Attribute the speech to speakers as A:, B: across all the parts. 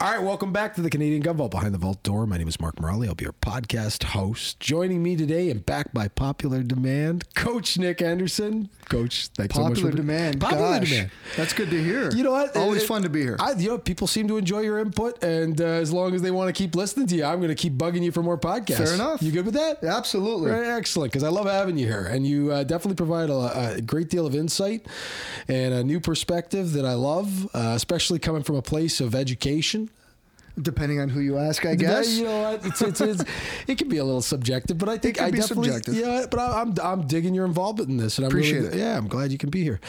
A: All right, welcome back to the Canadian Gun Vault Behind the Vault Door. My name is Mark Morelli. I'll be your podcast host. Joining me today and back by popular demand, Coach Nick Anderson. Coach, thanks so much
B: Popular
A: for
B: demand.
A: Popular
B: Gosh,
A: demand.
B: That's good to hear.
A: You know what?
B: Always
A: It-
B: fun to be here.
A: I, you know, people seem to enjoy your input, and uh, as long as they want to keep listening to you, I'm going to keep bugging you for more podcasts.
B: Fair enough.
A: You good with that?
B: Absolutely.
A: Right, excellent, because I love having you here, and you uh, definitely provide a, a great deal of insight and a new perspective that I love, uh, especially coming from a place of education.
B: Depending on who you ask, I guess.
A: you know what? It's, it's, it's, it can be a little subjective, but I think I definitely,
B: subjective.
A: Yeah, but I, I'm I'm digging your involvement in this, and I'm
B: Appreciate
A: really,
B: it.
A: Yeah, I'm glad you can be here.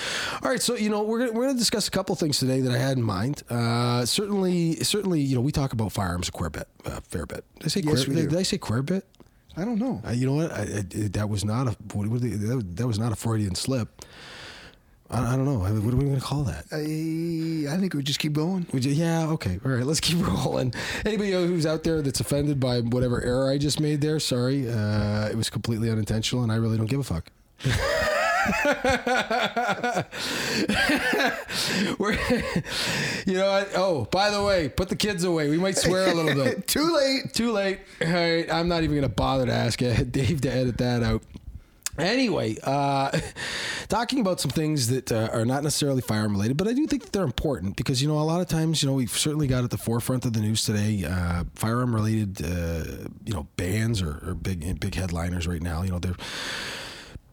A: All right, so you know we're gonna, we're going to discuss a couple things today that I had in mind. Uh, certainly, certainly, you know we talk about firearms a queer bit, uh, fair bit. Did I say
B: Yes,
A: queer,
B: we
A: did. I say queer bit?
B: I don't know.
A: Uh, you know what? I, I, that was not a what, what, that, that was not a Freudian slip. I, I don't know. What are we going to call that?
B: I, I think we just keep going.
A: Yeah, okay. All right, let's keep rolling. Anybody who's out there that's offended by whatever error I just made there, sorry. Uh, it was completely unintentional, and I really don't give a fuck. We're, you know what? Oh, by the way, put the kids away. We might swear a little bit.
B: Too late.
A: Too late. All right, I'm not even going to bother to ask Dave to edit that out. Anyway, uh, talking about some things that uh, are not necessarily firearm related, but I do think that they're important because you know a lot of times you know we've certainly got at the forefront of the news today uh, firearm related uh, you know bans or, or big big headliners right now. You know they're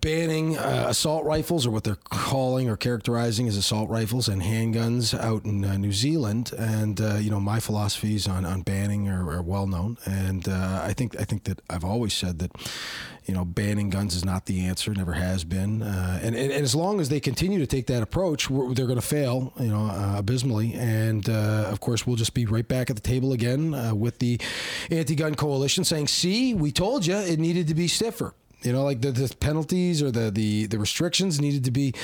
A: banning uh, assault rifles or what they're calling or characterizing as assault rifles and handguns out in uh, New Zealand. And uh, you know my philosophies on, on banning are, are well known, and uh, I think I think that I've always said that you know banning guns is not the answer, never has been. Uh, and, and, and as long as they continue to take that approach, they're going to fail, you know, uh, abysmally. And of course, we'll just be right back at the table again with the anti-gun coalition saying, "See, we told you it needed to be stiffer." You know, like the, the penalties or the, the the restrictions needed to be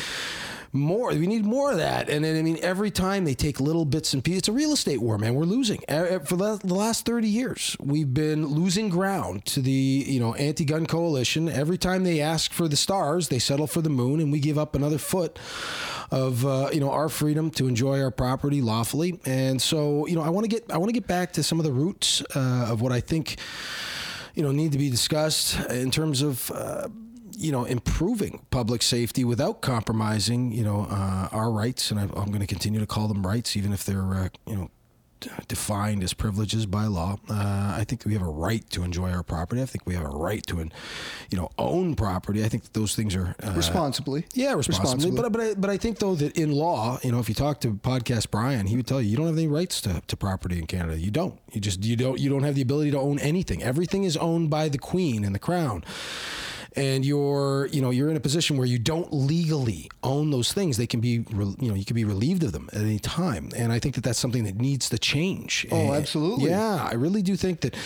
A: more. We need more of that. And then, I mean, every time they take little bits and pieces, it's a real estate war, man. We're losing for the, last thirty years. We've been losing ground to the you know anti-gun coalition. Every time they ask for the stars, they settle for the moon, and we give up another foot of uh, you know our freedom to enjoy our property lawfully. And so, you know, I want to get I want to get back to some of the roots uh, of what I think you know need to be discussed in terms of uh, you know improving public safety without compromising you know uh, our rights. And I, I'm going to continue to call them rights even if they're uh, you know defined as privileges by law uh, I think we have a right to enjoy our property I think we have a right to you know own property I think those things are uh,
B: Responsibly.
A: yeah, responsibly. But but I, but I think though that in law, you know, if you talk to podcast Brian, he would tell you you don't have any rights to, to property in Canada. You don't. You just you don't you don't have the ability to own anything. Everything is owned by the Queen and the Crown. And you're, you know, you're in a position where you don't legally own those things. They can be, re- you know, you can be relieved of them at any time. And I think that that's something that needs to change.
B: Oh,
A: And-
B: absolutely.
A: Yeah, I really do think that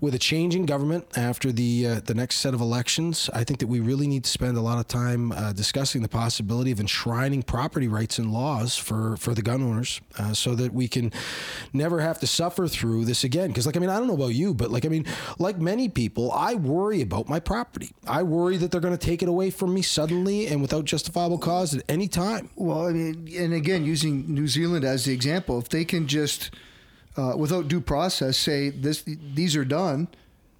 A: with a change in government after the uh, the next set of elections, I think that we really need to spend a lot of time uh, discussing the possibility of enshrining property rights in laws for for the gun owners, uh, so that we can never have to suffer through this again. Because, like, I mean, I don't know about you, but like, I mean, like many people, I worry about my property. I worry that they're going to take it away from me suddenly and without justifiable cause at any time.
B: Well, I mean, and again, using New Zealand as the example, if they can just, uh, without due process, say this, these are done,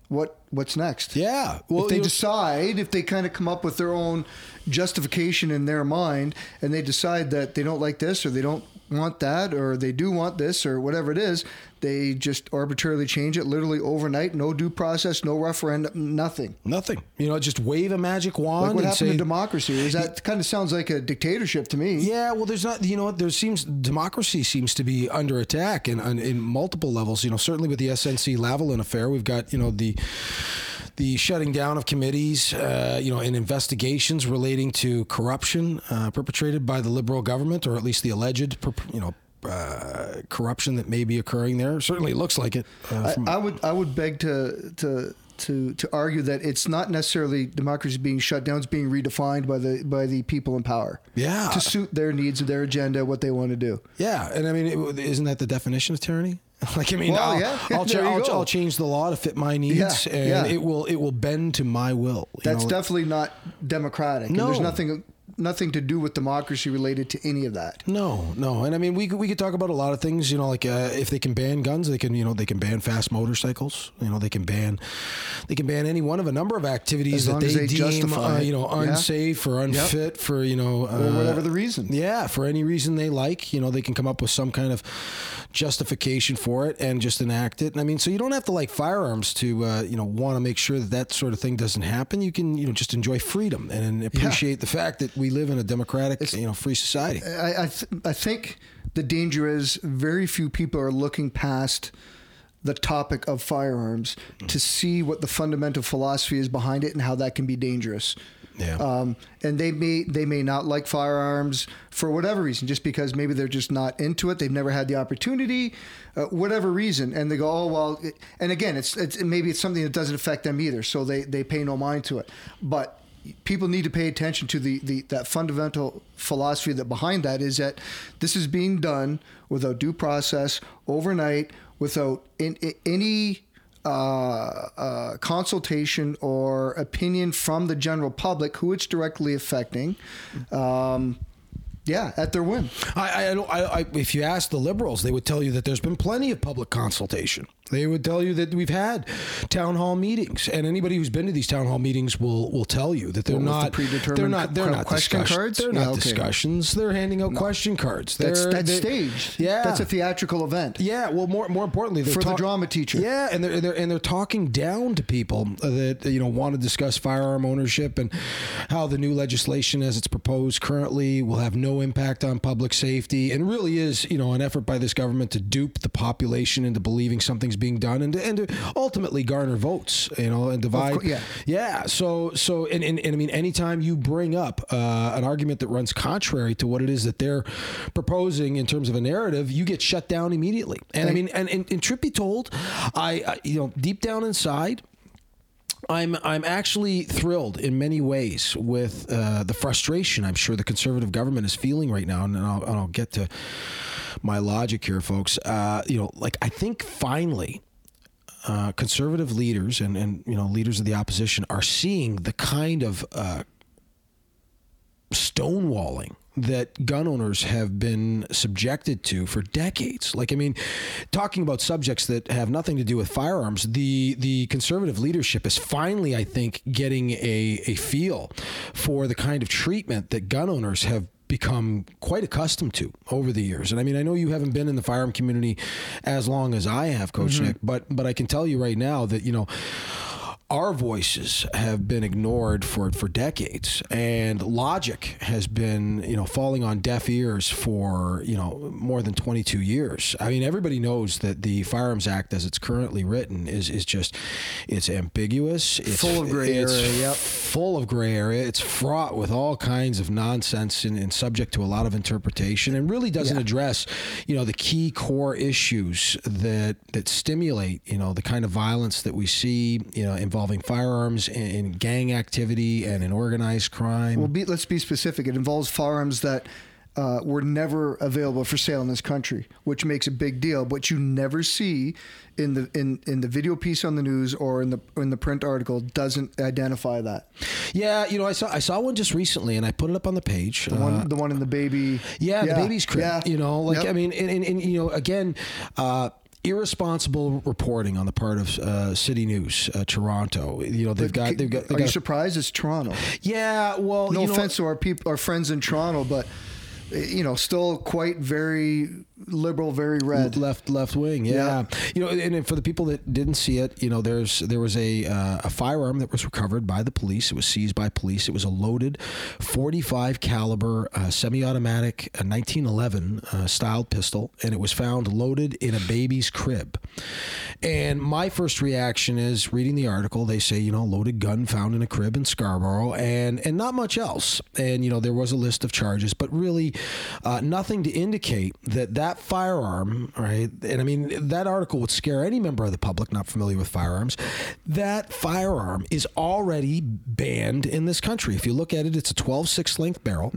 B: what what's next?
A: Yeah.
B: Well, if they decide, if they kind of come up with their own justification in their mind, and they decide that they don't like this or they don't want that or they do want this or whatever it is, they just arbitrarily change it, literally overnight, no due process, no referendum, nothing.
A: Nothing. You know, just wave a magic wand
B: Like what
A: and
B: happened
A: say,
B: to democracy? Is that kind of sounds like a dictatorship to me?
A: Yeah, well, there's not. You know what? There seems democracy seems to be under attack in in, in multiple levels. You know, certainly with the SNC Lavalin affair, we've got you know the the shutting down of committees, uh, you know, and investigations relating to corruption uh, perpetrated by the Liberal government, or at least the alleged, you know. Uh, corruption that may be occurring there certainly looks like it. Uh,
B: I, I would I would beg to to to to argue that it's not necessarily democracy being shut down; it's being redefined by the by the people in power.
A: Yeah.
B: to suit their needs, their agenda, what they want to do.
A: Yeah, and I mean, it, isn't that the definition of tyranny? Like, I mean,
B: Well,
A: I'll,
B: yeah.
A: I'll, cha- I'll. I'll change the law to fit my needs,
B: Yeah,
A: and
B: yeah.
A: it will it will bend to my will. you
B: That's
A: know?
B: definitely not democratic. And there's nothing nothing to do with democracy related to any of that.
A: No, no, and I mean we could, we could talk about a lot of things. You know, like uh, if they can ban guns, they can you know they can ban fast motorcycles. You know, they can ban they can ban any one of a number of activities that they,
B: they
A: deem uh, you know
B: Yeah.
A: unsafe or unfit for you know uh,
B: Or whatever the reason.
A: Yeah, for any reason they like, you know, they can come up with some kind of justification for it and just enact it. And I mean, so you don't have to like firearms to, uh, you know, want to make sure that that sort of thing doesn't happen. You can, you know, just enjoy freedom and appreciate the fact that we live in a democratic, you know, free society.
B: I I, th- I think the danger is very few people are looking past the topic of firearms to see what the fundamental philosophy is behind it and how that can be dangerous.
A: Yeah.
B: Um, and they may they may not like firearms for whatever reason, just because maybe they're just not into it. They've never had the opportunity, uh, whatever reason, and they go, oh well. And again, it's, it's maybe it's something that doesn't affect them either, so they they pay no mind to it. But people need to pay attention to the, the that fundamental philosophy that behind that is that this is being done without due process overnight without in, in- any uh, uh, consultation or opinion from the general public who it's directly affecting. Um, yeah, at their whim.
A: I, I, I, I, if you ask the liberals, they would tell you that there's been plenty of public consultation. They would tell you that we've had town hall meetings, and anybody who's been to these town hall meetings will will tell you that they're
B: What, with the
A: not
B: predetermined
A: they're not they're not
B: question
A: discussion-
B: cards?
A: They're not
B: okay.
A: discussions. They're handing out question cards.
B: That's
A: They're-
B: that's
A: they-
B: staged.
A: Yeah,
B: that's a theatrical event.
A: Yeah, well, more more importantly, they're
B: For the drama teacher.
A: Yeah, and they're, they're and they're talking down to people that you know want to discuss firearm ownership and how the new legislation, as it's proposed currently, will have no impact on public safety, and really is you know an effort by this government to dupe the population into believing something's being done and to, and to ultimately garner votes, you know, and divide.
B: cour- yeah.
A: Yeah. So so and, and, and I mean, anytime you bring up uh, an argument that runs contrary to what it is that they're proposing in terms of a narrative, you get shut down immediately. And I mean, and, and, and truth be told, I, I you know deep down inside. I'm I'm actually thrilled in many ways with uh, the frustration I'm sure the conservative government is feeling right now, and I'll, and I'll get to my logic here, folks. Uh, you know, like I think finally uh, conservative leaders and, and you know leaders of the opposition are seeing the kind of uh, stonewalling that gun owners have been subjected to for decades. Like, I mean, talking about subjects that have nothing to do with firearms, the the conservative leadership is finally, I think, getting a, a feel for the kind of treatment that gun owners have become quite accustomed to over the years. And I mean, I know you haven't been in the firearm community as long as I have, Coach mm-hmm. Nick, but but I can tell you right now that, you know, our voices have been ignored for for decades, and logic has been you know falling on deaf ears for you know more than 22 years. I mean, everybody knows that the Firearms Act, as it's currently written, is is just it's ambiguous, it's
B: Full of gray area, yep.
A: full of gray area. It's fraught with all kinds of nonsense and, and subject to a lot of interpretation, and really doesn't address, you know, the key core issues that that stimulate, you know, the kind of violence that we see, you know, involving firearms in, in gang activity and in organized crime.
B: Well, be, let's be specific. It involves firearms that uh, were never available for sale in this country, which makes a big deal. But you never see in the in, in the video piece on the news or in the in the print article doesn't identify that.
A: yeah, you know, I saw I saw one just recently, and I put it up on the page.
B: The one the one in the baby.
A: Yeah, the baby's crib.
B: yeah.
A: You know, like
B: Yep.
A: I mean, and, and, and you know, again, uh, irresponsible reporting on the part of uh, City News, uh, Toronto. You know, they've got they've got.
B: Are
A: They've
B: you
A: got
B: surprised? It's Toronto.
A: yeah, well,
B: No
A: you
B: offense to our people, our friends in Toronto, but uh, you know, still quite very liberal, very red.
A: left left wing yeah. you know and, for the people that didn't see it you know there's there was a uh, a firearm that was recovered by the police. It was seized by police. It was a loaded 45 caliber uh, semi-automatic uh, 1911 uh, styled pistol and it was found loaded in a baby's crib. And my first reaction is reading the article they say you know loaded gun found in a crib in Scarborough and and not much else. And you know there was a list of charges but really uh, nothing to indicate that that firearm right? And I mean that article would scare any member of the public not familiar with firearms. That firearm is already banned in this country. If you look at it it's a 12 6 length barrel.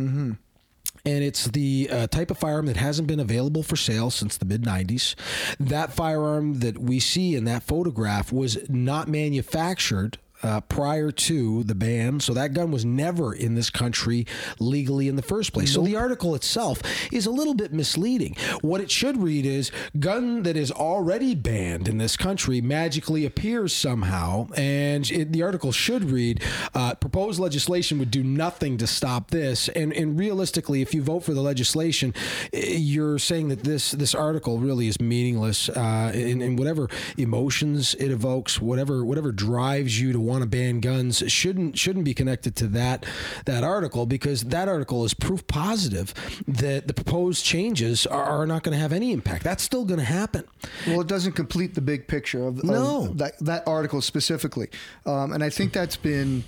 A: And it's the uh, type of firearm that hasn't been available for sale since the mid 90s. That firearm that we see in that photograph was not manufactured uh, prior to the ban. So that gun was never in this country legally in the first place. So the article itself is a little bit misleading. What it should read is gun that is already banned in this country magically appears somehow. And it, the article should read uh, proposed legislation would do nothing to stop this. And, and realistically, if you vote for the legislation, you're saying that this, this article really is meaningless. Uh, and, and whatever emotions it evokes, whatever, whatever drives you to want to ban guns shouldn't shouldn't be connected to that that article because that article is proof positive that the proposed changes are, are not going to have any impact. That's still going to happen.
B: Well, it doesn't complete the big picture of, of
A: No.
B: that that article specifically, um, and I think that's been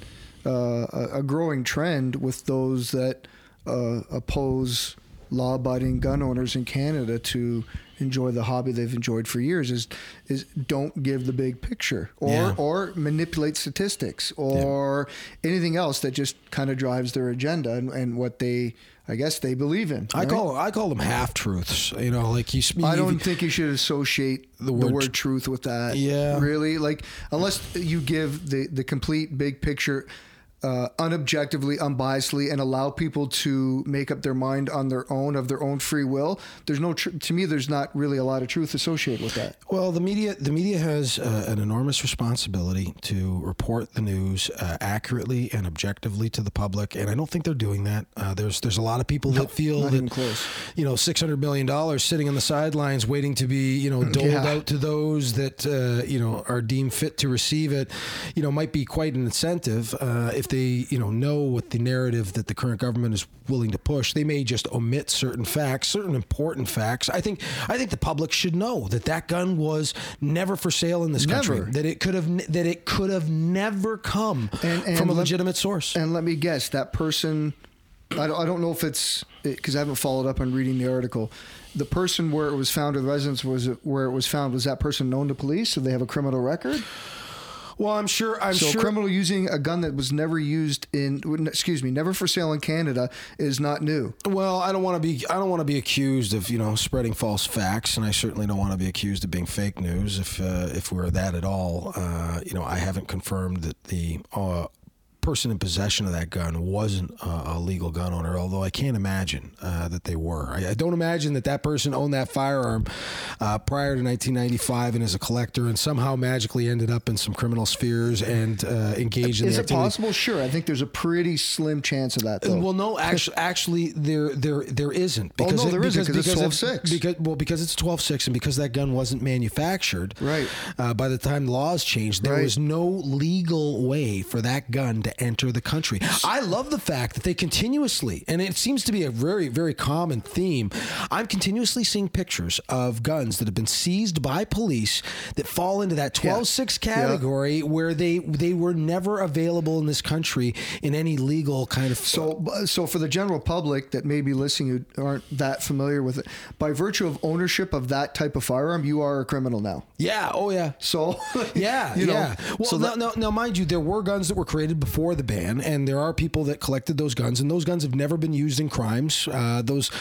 B: uh, a a growing trend with those that uh, oppose law-abiding gun owners in Canada to enjoy the hobby they've enjoyed for years. Is is don't give the big picture or
A: Yeah.
B: or manipulate statistics or anything else that just kind of drives their agenda and, and what they. I guess they believe in.
A: I call I call them half truths. You know, like you.
B: I don't think you should associate the
A: The
B: word,
A: word
B: truth with that.
A: Yeah.
B: Really? Like, unless you give the, the complete big picture uh, unobjectively, unbiasedly, and allow people to make up their mind on their own of their own free will, there's no, tr- to me, there's not really a lot of truth associated with that.
A: Well, the media the media has uh, an enormous responsibility to report the news uh, accurately and objectively to the public, and I don't think they're doing that. Uh, there's there's a lot of people that feel that you know six hundred million dollars sitting on the sidelines waiting to be you know doled
B: Yeah.
A: out to those that uh, you know are deemed fit to receive it. You know, might be quite an incentive uh, if they you know know what the narrative that the current government is willing to push. They may just omit certain facts, certain important facts. I think I think the public should know that that gun was never for sale in this country. That it could have that it could have never come
B: And- and
A: from a
B: let-
A: legitimate source.
B: And let me guess, that person, I don't, I don't know if it's, because I haven't followed up on reading the article. The person where it was found, or the residence was where it was found, was that person known to police? So they have a criminal record?
A: Well, I'm sure. I'm
B: So
A: sure.
B: a criminal using a gun that was never used in, excuse me, never for sale in Canada is not new.
A: Well, I don't want to be. I don't want to be accused of you know spreading false facts, and I certainly don't want to be accused of being fake news. If uh, if we're that at all, uh, you know, I haven't confirmed that the uh, person in possession of that gun wasn't uh, a legal gun owner. Although I can't imagine uh, that they were. I, I don't imagine that that person owned that firearm uh, prior to 1995 and is a collector, and somehow magically ended up in some criminal spheres and uh, engaged in
B: Is
A: the
B: it
A: activity.
B: possible? Sure. I think there's a pretty slim chance of that, though.
A: Well, no, actually, actually, there, there, there isn't.
B: Oh, no,
A: it-
B: there isn't, 'cause it's
A: of-
B: 12.6.
A: Because well, because it's twelve six, and because that gun wasn't manufactured.
B: Right.
A: Uh, by the time laws changed, there
B: Right.
A: was no legal way for that gun to enter the country. I love the fact that they continuously, and it seems to be a very, very common theme. I'm continuously seeing pictures of guns that have been seized by police that fall into that 12 6 category where they they were never available in this country in any legal kind of
B: So, so for the general public that may be listening who aren't that familiar with it, by virtue of ownership of that type of firearm, you are a criminal now.
A: Yeah. Oh, yeah.
B: So,
A: Yeah,
B: you know,
A: yeah. Well,
B: so
A: now,
B: that-
A: now, now, mind you, there were guns that were created before the ban, and there are people that collected those guns, and those guns have never been used in crimes. Uh, those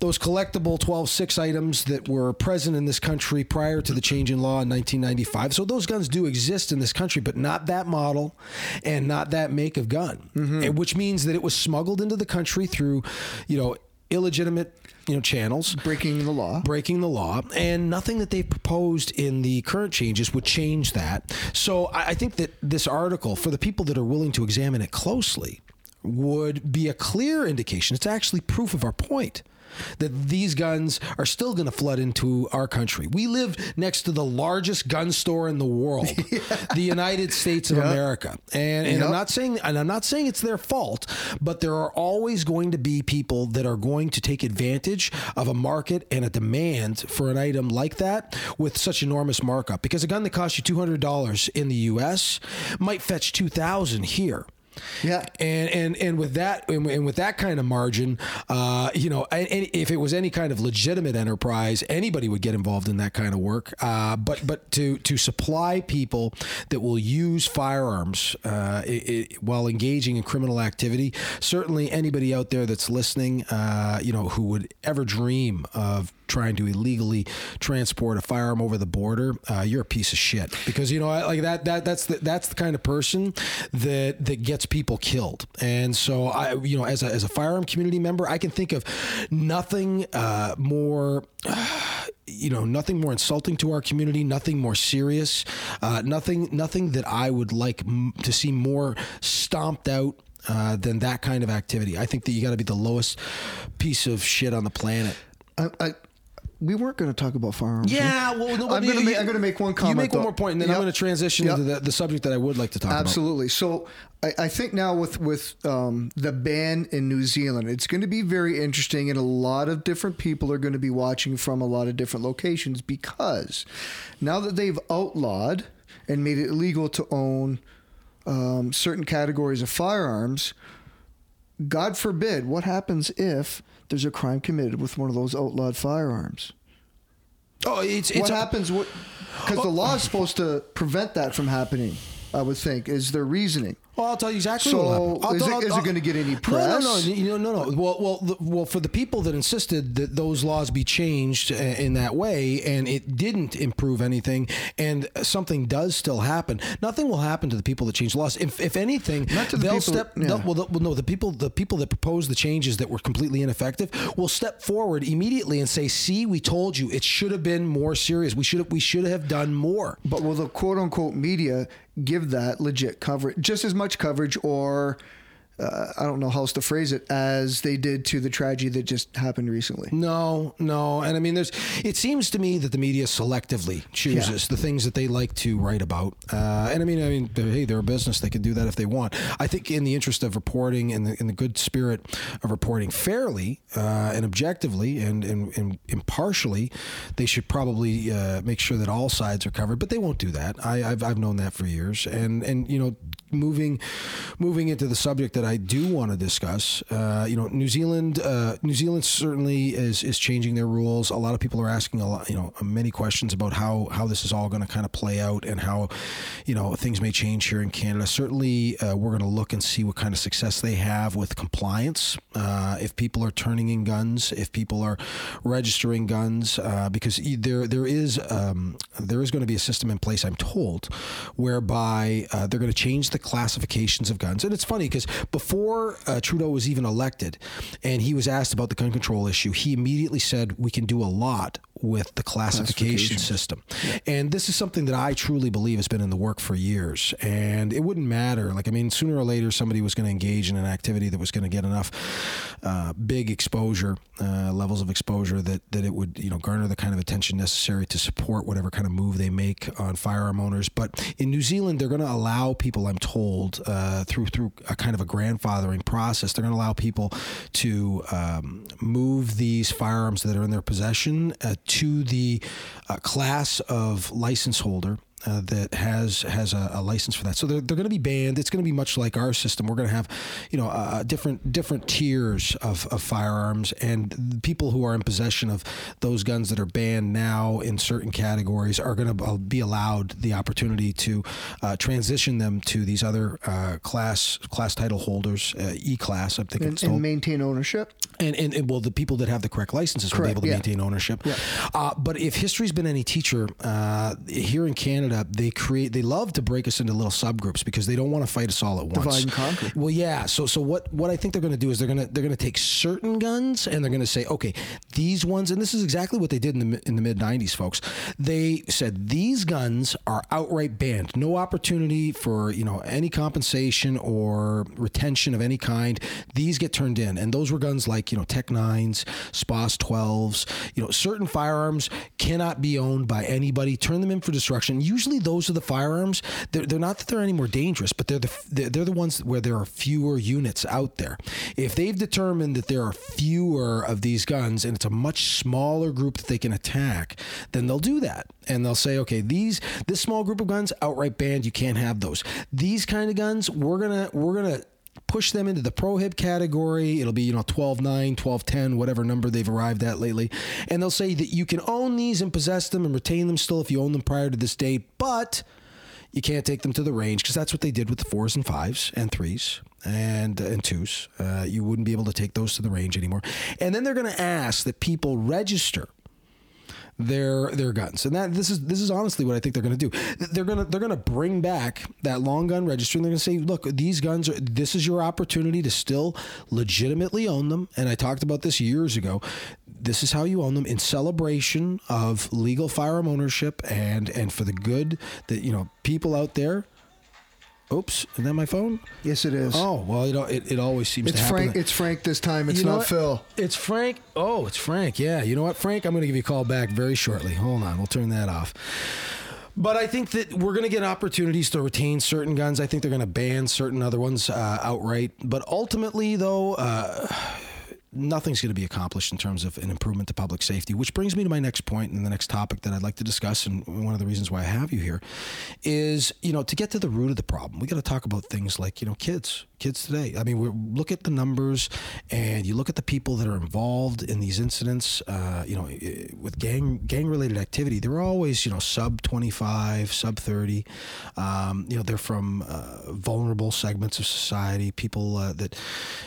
A: those collectible 12-6 items that were present in this country prior to the change in law in 1995. So those guns do exist in this country, but not that model and not that make of gun,
B: Mm-hmm.
A: Which means that it was smuggled into the country through, you know, illegitimate, you know, channels
B: breaking the law.
A: breaking the law, and nothing that they've proposed in the current changes would change that. So I I think that this article, for the people that are willing to examine it closely, would be a clear indication. It's actually proof of our point. That these guns are still going to flood into our country. We live next to the largest gun store in the world, the United States of
B: Yep.
A: America, and, and I'm not saying and I'm not saying it's their fault, but there are always going to be people that are going to take advantage of a market and a demand for an item like that with such enormous markup. Because a gun that costs you two hundred dollars in the U.S. might fetch two thousand here.
B: Yeah.
A: And and and with that and, with that kind of margin, uh, you know, and, if it was any kind of legitimate enterprise, anybody would get involved in that kind of work. Uh, but but to to supply people that will use firearms uh, i i while engaging in criminal activity, certainly anybody out there that's listening, uh, you know, who would ever dream of trying to illegally transport a firearm over the border, uh, you're a piece of shit because you know like that that that's the, that's the kind of person that that gets people killed. And so I you know as a as a firearm community member, I can think of nothing uh, more. you know nothing more insulting to our community nothing more serious uh, nothing nothing that i would like m- to see more stomped out uh, than that kind of activity i think that you got to be the lowest piece of shit on the planet
B: I, we weren't going to talk about firearms.
A: yeah well no,
B: I'm going to make,
A: you-
B: I'm going to make one comment.
A: you make one more point and then
B: Yep.
A: i'm going to transition
B: Yep.
A: into the, the subject that i would like to talk about
B: Absolutely. So I, I think now with with um, the ban in New Zealand, it's going to be very interesting, and a lot of different people are going to be watching from a lot of different locations because now that they've outlawed and made it illegal to own um, certain categories of firearms, God forbid, what happens if there's a crime committed with one of those outlawed firearms?
A: oh it's
B: what
A: it's
B: happens? What because the oh. law is supposed to prevent that from happening. I would think is their reasoning.
A: Well, I'll tell you exactly
B: So,
A: what will. I'll-
B: is it- is it gonna get any
A: No, no,
B: press?
A: no, no, no, no. Well, well, the, well, for the people that insisted that those laws be changed uh, in that way, and it didn't improve anything, and something does still happen. Nothing will happen to the people that change laws. If, if anything,
B: Not to the
A: they'll
B: people-
A: step.
B: yeah.
A: they'll- well, the, well, no, the people, the people that proposed the changes that were completely ineffective will step forward immediately and say, "See, we told you. It should have been more serious. We should have, we should have done more."
B: But will the quote unquote media give that legit coverage, just as much coverage, or uh, I don't know how else to phrase it, as they did to the tragedy that just happened recently?
A: No, no, and I mean, there's. It seems to me that the media selectively chooses the things that they like to write about, uh, and I mean, I mean, they're- hey, they're a business; they can do that if they want. I think, in the interest of reporting, and the in the good spirit of reporting fairly uh, and objectively and, and, and impartially, they should probably uh, make sure that all sides are covered. But they won't do that. I, I've I've known that for years, and and you know, moving moving into the subject that I do want to discuss, uh, you know, New Zealand, uh, New Zealand certainly is is changing their rules. A lot of people are asking a lot, you know, many questions about how how this is all going to kind of play out and how, you know, things may change here in Canada. Certainly, uh, we're going to look and see what kind of success they have with compliance. Uh, if people are turning in guns, if people are registering guns, uh, because there there is um, there is going to be a system in place, I'm told, whereby uh, they're going to change the classifications of guns. And it's funny because before uh, Trudeau was even elected, and he was asked about the gun control issue, he immediately said we can do a lot with the classification system. And this is something that I truly believe has been in the work for years. And it wouldn't matter. Like, I mean, sooner or later, somebody was going to engage in an activity that was going to get enough uh, big exposure, uh, levels of exposure that, that it would, you know, garner the kind of attention necessary to support whatever kind of move they make on firearm owners. But in New Zealand, they're going to allow people, I'm told, uh, through through a kind of a grandfathering process, they're going to allow people to um, move these firearms that are in their possession uh, to the uh, class of license holder. Uh, that has has a, a license for that, so they're, they're going to be banned. It's going to be much like our system. We're going to have, you know, uh, different different tiers of, of firearms, and the people who are in possession of those guns that are banned now in certain categories are going to be allowed the opportunity to uh, transition them to these other uh, class class title holders, uh, E class. I think
B: And,
A: it's
B: and maintain ownership.
A: And, and, and well, the people that have the correct licenses will be able to
B: yeah.
A: maintain ownership. Uh, but if history's been any teacher, uh, here in Canada, they create they love to break us into little subgroups because they don't want to fight us all at once.
B: Divide and conquer.
A: Well, yeah. So so what what I think they're going to do is they're going to they're going to take certain guns and they're going to say, okay, these ones, and this is exactly what they did in the in the mid '90s, folks. They said these guns are outright banned, no opportunity for you know any compensation or retention of any kind. These get turned in, and those were guns like you know Tech Nines, SPAS 12s. You know, certain firearms cannot be owned by anybody. Turn them in for destruction. Usually, those are the firearms. They're, they're not that they're any more dangerous, but they're the they're, the ones where there are fewer units out there. If they've determined that there are fewer of these guns and it's a much smaller group that they can attack, then they'll do that and they'll say, okay, these this small group of guns outright banned. You can't have those. These kind of guns, we're gonna we're gonna push them into the prohib category. It'll be, you know, 12 9, 12 10, whatever number they've arrived at lately. And they'll say that you can own these and possess them and retain them still if you own them prior to this date, but you can't take them to the range because that's what they did with the fours and fives and threes and and twos. Uh, you wouldn't be able to take those to the range anymore. And then they're going to ask that people register their their guns. And that this is this is honestly what I think they're going to do. They're going to they're going to bring back that long gun registry and they're going to say, "Look, these guns are this is your opportunity to still legitimately own them." And I talked about this years ago. This is how you own them in celebration of legal firearm ownership and and for the good that, you know, people out there Oops, is that my phone?
B: Yes, it is.
A: Oh well, you know, it, it always seems
B: it's
A: to happen.
B: Frank. It's Frank this time. It's
A: You know
B: not
A: what?
B: Phil.
A: It's Frank. Oh, it's Frank. Yeah. You know what, Frank? I'm going to give you a call back very shortly. Hold on. We'll turn that off. But I think that we're going to get opportunities to retain certain guns. I think they're going to ban certain other ones uh, outright. But ultimately, though, uh, nothing's going to be accomplished in terms of an improvement to public safety. Which brings me to my next point and the next topic that I'd like to discuss, and one of the reasons why I have you here is, you know, to get to the root of the problem, we got to talk about things like, you know, kids, kids today. I mean, we look at the numbers, and you look at the people that are involved in these incidents. Uh, you know, with gang gang related activity, they're always, you know, sub twenty five, sub thirty. Um, you know, they're from uh, vulnerable segments of society, people uh, that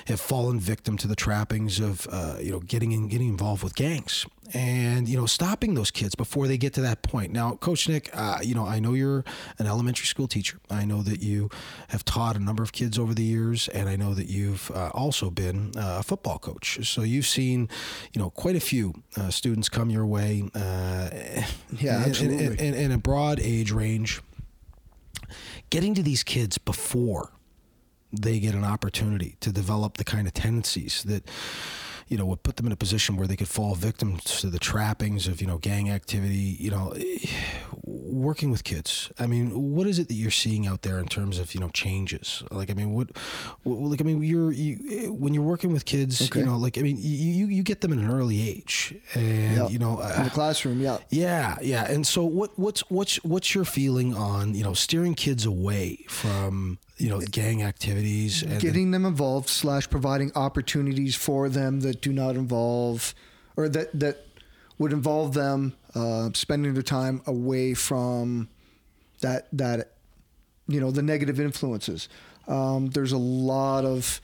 A: have fallen victim to the trappings of, uh, you know, getting in, getting involved with gangs and you know stopping those kids before they get to that point. Now coach nick uh, you know i know you're an elementary school teacher. I know that you have taught a number of kids over the years and i know that you've uh, also been uh, a football coach. So you've seen you know quite a few uh, students come your way uh,
B: Yeah,
A: in- in-
B: absolutely.
A: in, in a broad age range. Getting to these kids before they get an opportunity to develop the kind of tendencies that you know would put them in a position where they could fall victim to the trappings of you know gang activity you know working with kids i mean what is it that you're seeing out there in terms of you know changes like i mean what, what like i mean you're you when you're working with kids
B: Okay.
A: you know like i mean you you, get them at an early age and
B: Yeah.
A: you know
B: In the classroom, yeah.
A: yeah, yeah. And so what what's what's what's your feeling on, you know, steering kids away from, you know, gang activities and
B: Getting them involved slash providing opportunities for them that do not involve, or that that would involve them uh, spending their time away from that that you know the negative influences. Um, there's a lot of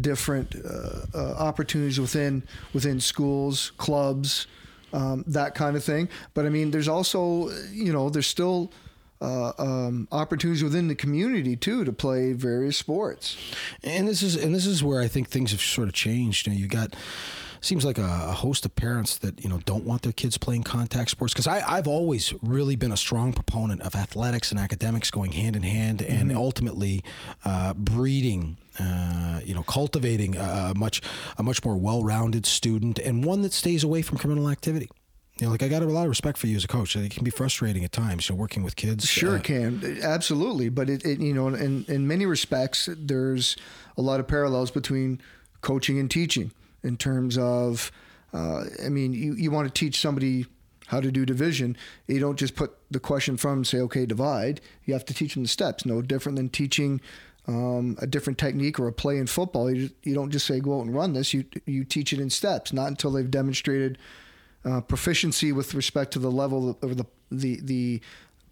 B: different uh, uh, opportunities within within schools, clubs, um, that kind of thing. But I mean, there's also you know there's still uh, um, opportunities within the community too to play various sports.
A: and this is and this is where I think things have sort of changed. You know, you got seems like a, host of parents that you know don't want their kids playing contact sports because I've always really been a strong proponent of athletics and academics going hand in hand and ultimately uh, breeding. Uh, you know, cultivating a, a much a much more well-rounded student and one that stays away from criminal activity. You know, like I got a lot of respect for you as a coach. It can be frustrating at times, you know, working with kids.
B: Sure,
A: Uh,
B: can. Absolutely, but it, it you know in in many respects there's a lot of parallels between coaching and teaching in terms of uh, I mean you you want to teach somebody how to do division you don't just put the question from and say okay divide. You have to teach them the steps. No different than teaching um, a different technique or a play in football. You, you don't just say go out and run this. You you teach it in steps not until they've demonstrated uh, proficiency with respect to the level of the the the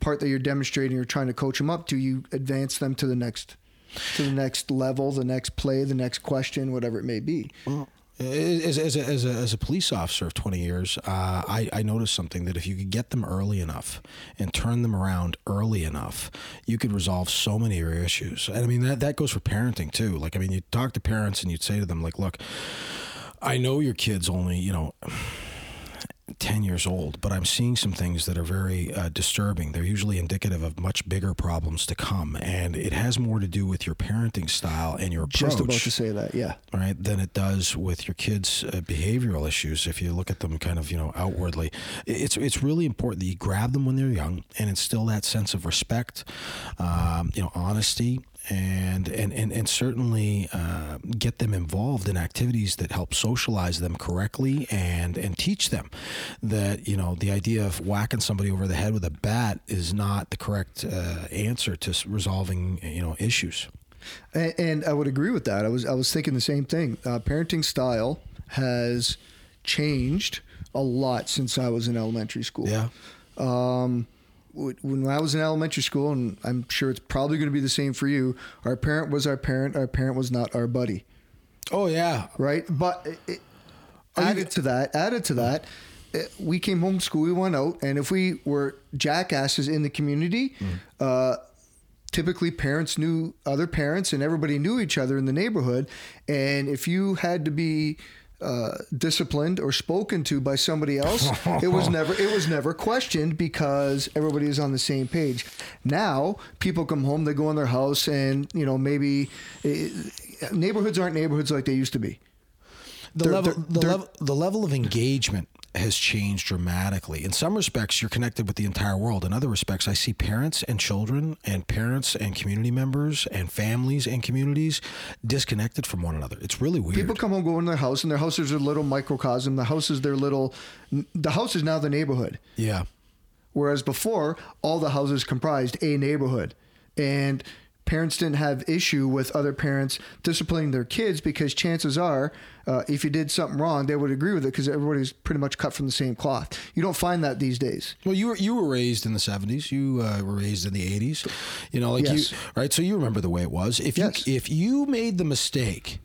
B: part that you're demonstrating or trying to coach them up to you advance them to the next to the next level the next play the next question whatever it may be
A: as, as, a, as, a, as a police officer of 20 years, uh, I, I noticed something that if you could get them early enough and turn them around early enough, you could resolve so many of your issues. And I mean, that, that goes for parenting too. Like, I mean, you talk to parents and you'd say to them, like, look, I know your kid's only, you know, 10 years old, but I'm seeing some things that are very uh, disturbing. They're usually indicative of much bigger problems to come. And it has more to do with your parenting style and your approach
B: just about to say that yeah
A: right than it does with your kids uh, behavioral issues if you look at them kind of you know outwardly it's it's really important that you grab them when they're young and instill that sense of respect um, you know honesty and and and, and certainly uh, get them involved in activities that help socialize them correctly and and teach them that you know the idea of whacking somebody over the head with a bat is not the correct uh, answer to resolving you know issues.
B: And, and I would agree with that. I was I was thinking the same thing. Uh, parenting style has changed a lot since I was in elementary school.
A: Yeah.
B: Um, when I was in elementary school, and I'm sure it's probably going to be the same for you. Our parent was our parent. Our parent was not our buddy,
A: oh yeah
B: right? But it, it, added to that, added to that, uh, we came home from school, we went out, and if we were jackasses in the community, uh, typically parents knew other parents and everybody knew each other in the neighborhood. And if you had to be uh, disciplined or spoken to by somebody else, it was never it was never questioned because everybody is on the same page. Now people come home, they go in their house, and you know maybe eh, neighborhoods aren't neighborhoods like they used to be.
A: the
B: They're-
A: level
B: they're-
A: the
B: they're-
A: level the level of engagement has changed dramatically. In some respects, you're connected with the entire world. In other respects, I see parents and children and parents and community members and families and communities disconnected from one another. It's really weird.
B: People come home, go in their house, and their house is a little microcosm. The house is their little. The house is now the neighborhood.
A: yeah.
B: Whereas before, all the houses comprised a neighborhood. And parents didn't have issue with other parents disciplining their kids because chances are, uh, if you did something wrong, they would agree with it because everybody's pretty much cut from the same cloth. You don't find that these days.
A: Well, you were you were raised in the seventies. You uh, were raised in the eighties. You know, like
B: Yes.
A: you, right? So you remember the way it was. If
B: Yes.
A: you if you made the mistake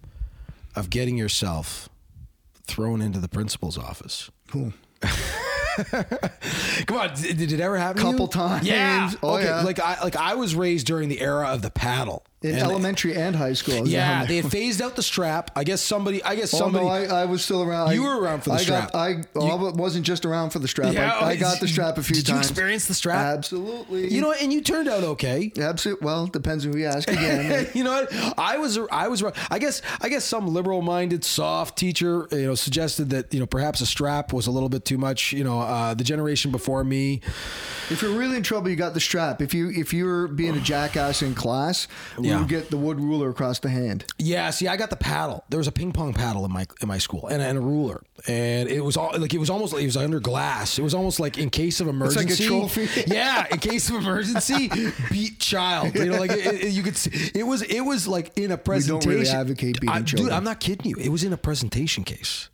A: of getting yourself thrown into the principal's office,
B: Cool.
A: come on, did, did it ever happen? to you?
B: Couple times.
A: Yeah.
B: Oh,
A: okay.
B: yeah.
A: Like I like I was raised during the era of the paddle.
B: In
A: And-
B: elementary and high school.
A: Yeah, they had phased out the strap. I guess somebody. I guess
B: Oh,
A: somebody.
B: no, I, I was still around.
A: You were around for the
B: I
A: strap.
B: Got, I I wasn't just around for the strap.
A: Yeah,
B: I, I got the strap a few times.
A: did you experience the strap?
B: Absolutely.
A: you know, what? and you turned out okay.
B: Absolutely. Well, depends who you ask again.
A: you know what? I was I was I guess I guess some liberal-minded soft teacher you know suggested that you know perhaps a strap was a little bit too much. You know, uh, the generation before me.
B: If you're really in trouble, you got the strap. If you if you're being a jackass in class,
A: Yeah.
B: would get the wood ruler across the hand.
A: Yeah, see, I got the paddle. There was a ping pong paddle in my in my school and, and a ruler, and it was all like it was almost like it was under glass. It was almost like in case of
B: like a
A: emergency.
B: trophy.
A: yeah, in case of emergency, beat child. You know, like it, it- you could see it was it was like in a presentation.
B: don't
A: presentation.
B: really advocate beating
A: I- Dude. I'm not kidding you. It was in a presentation case.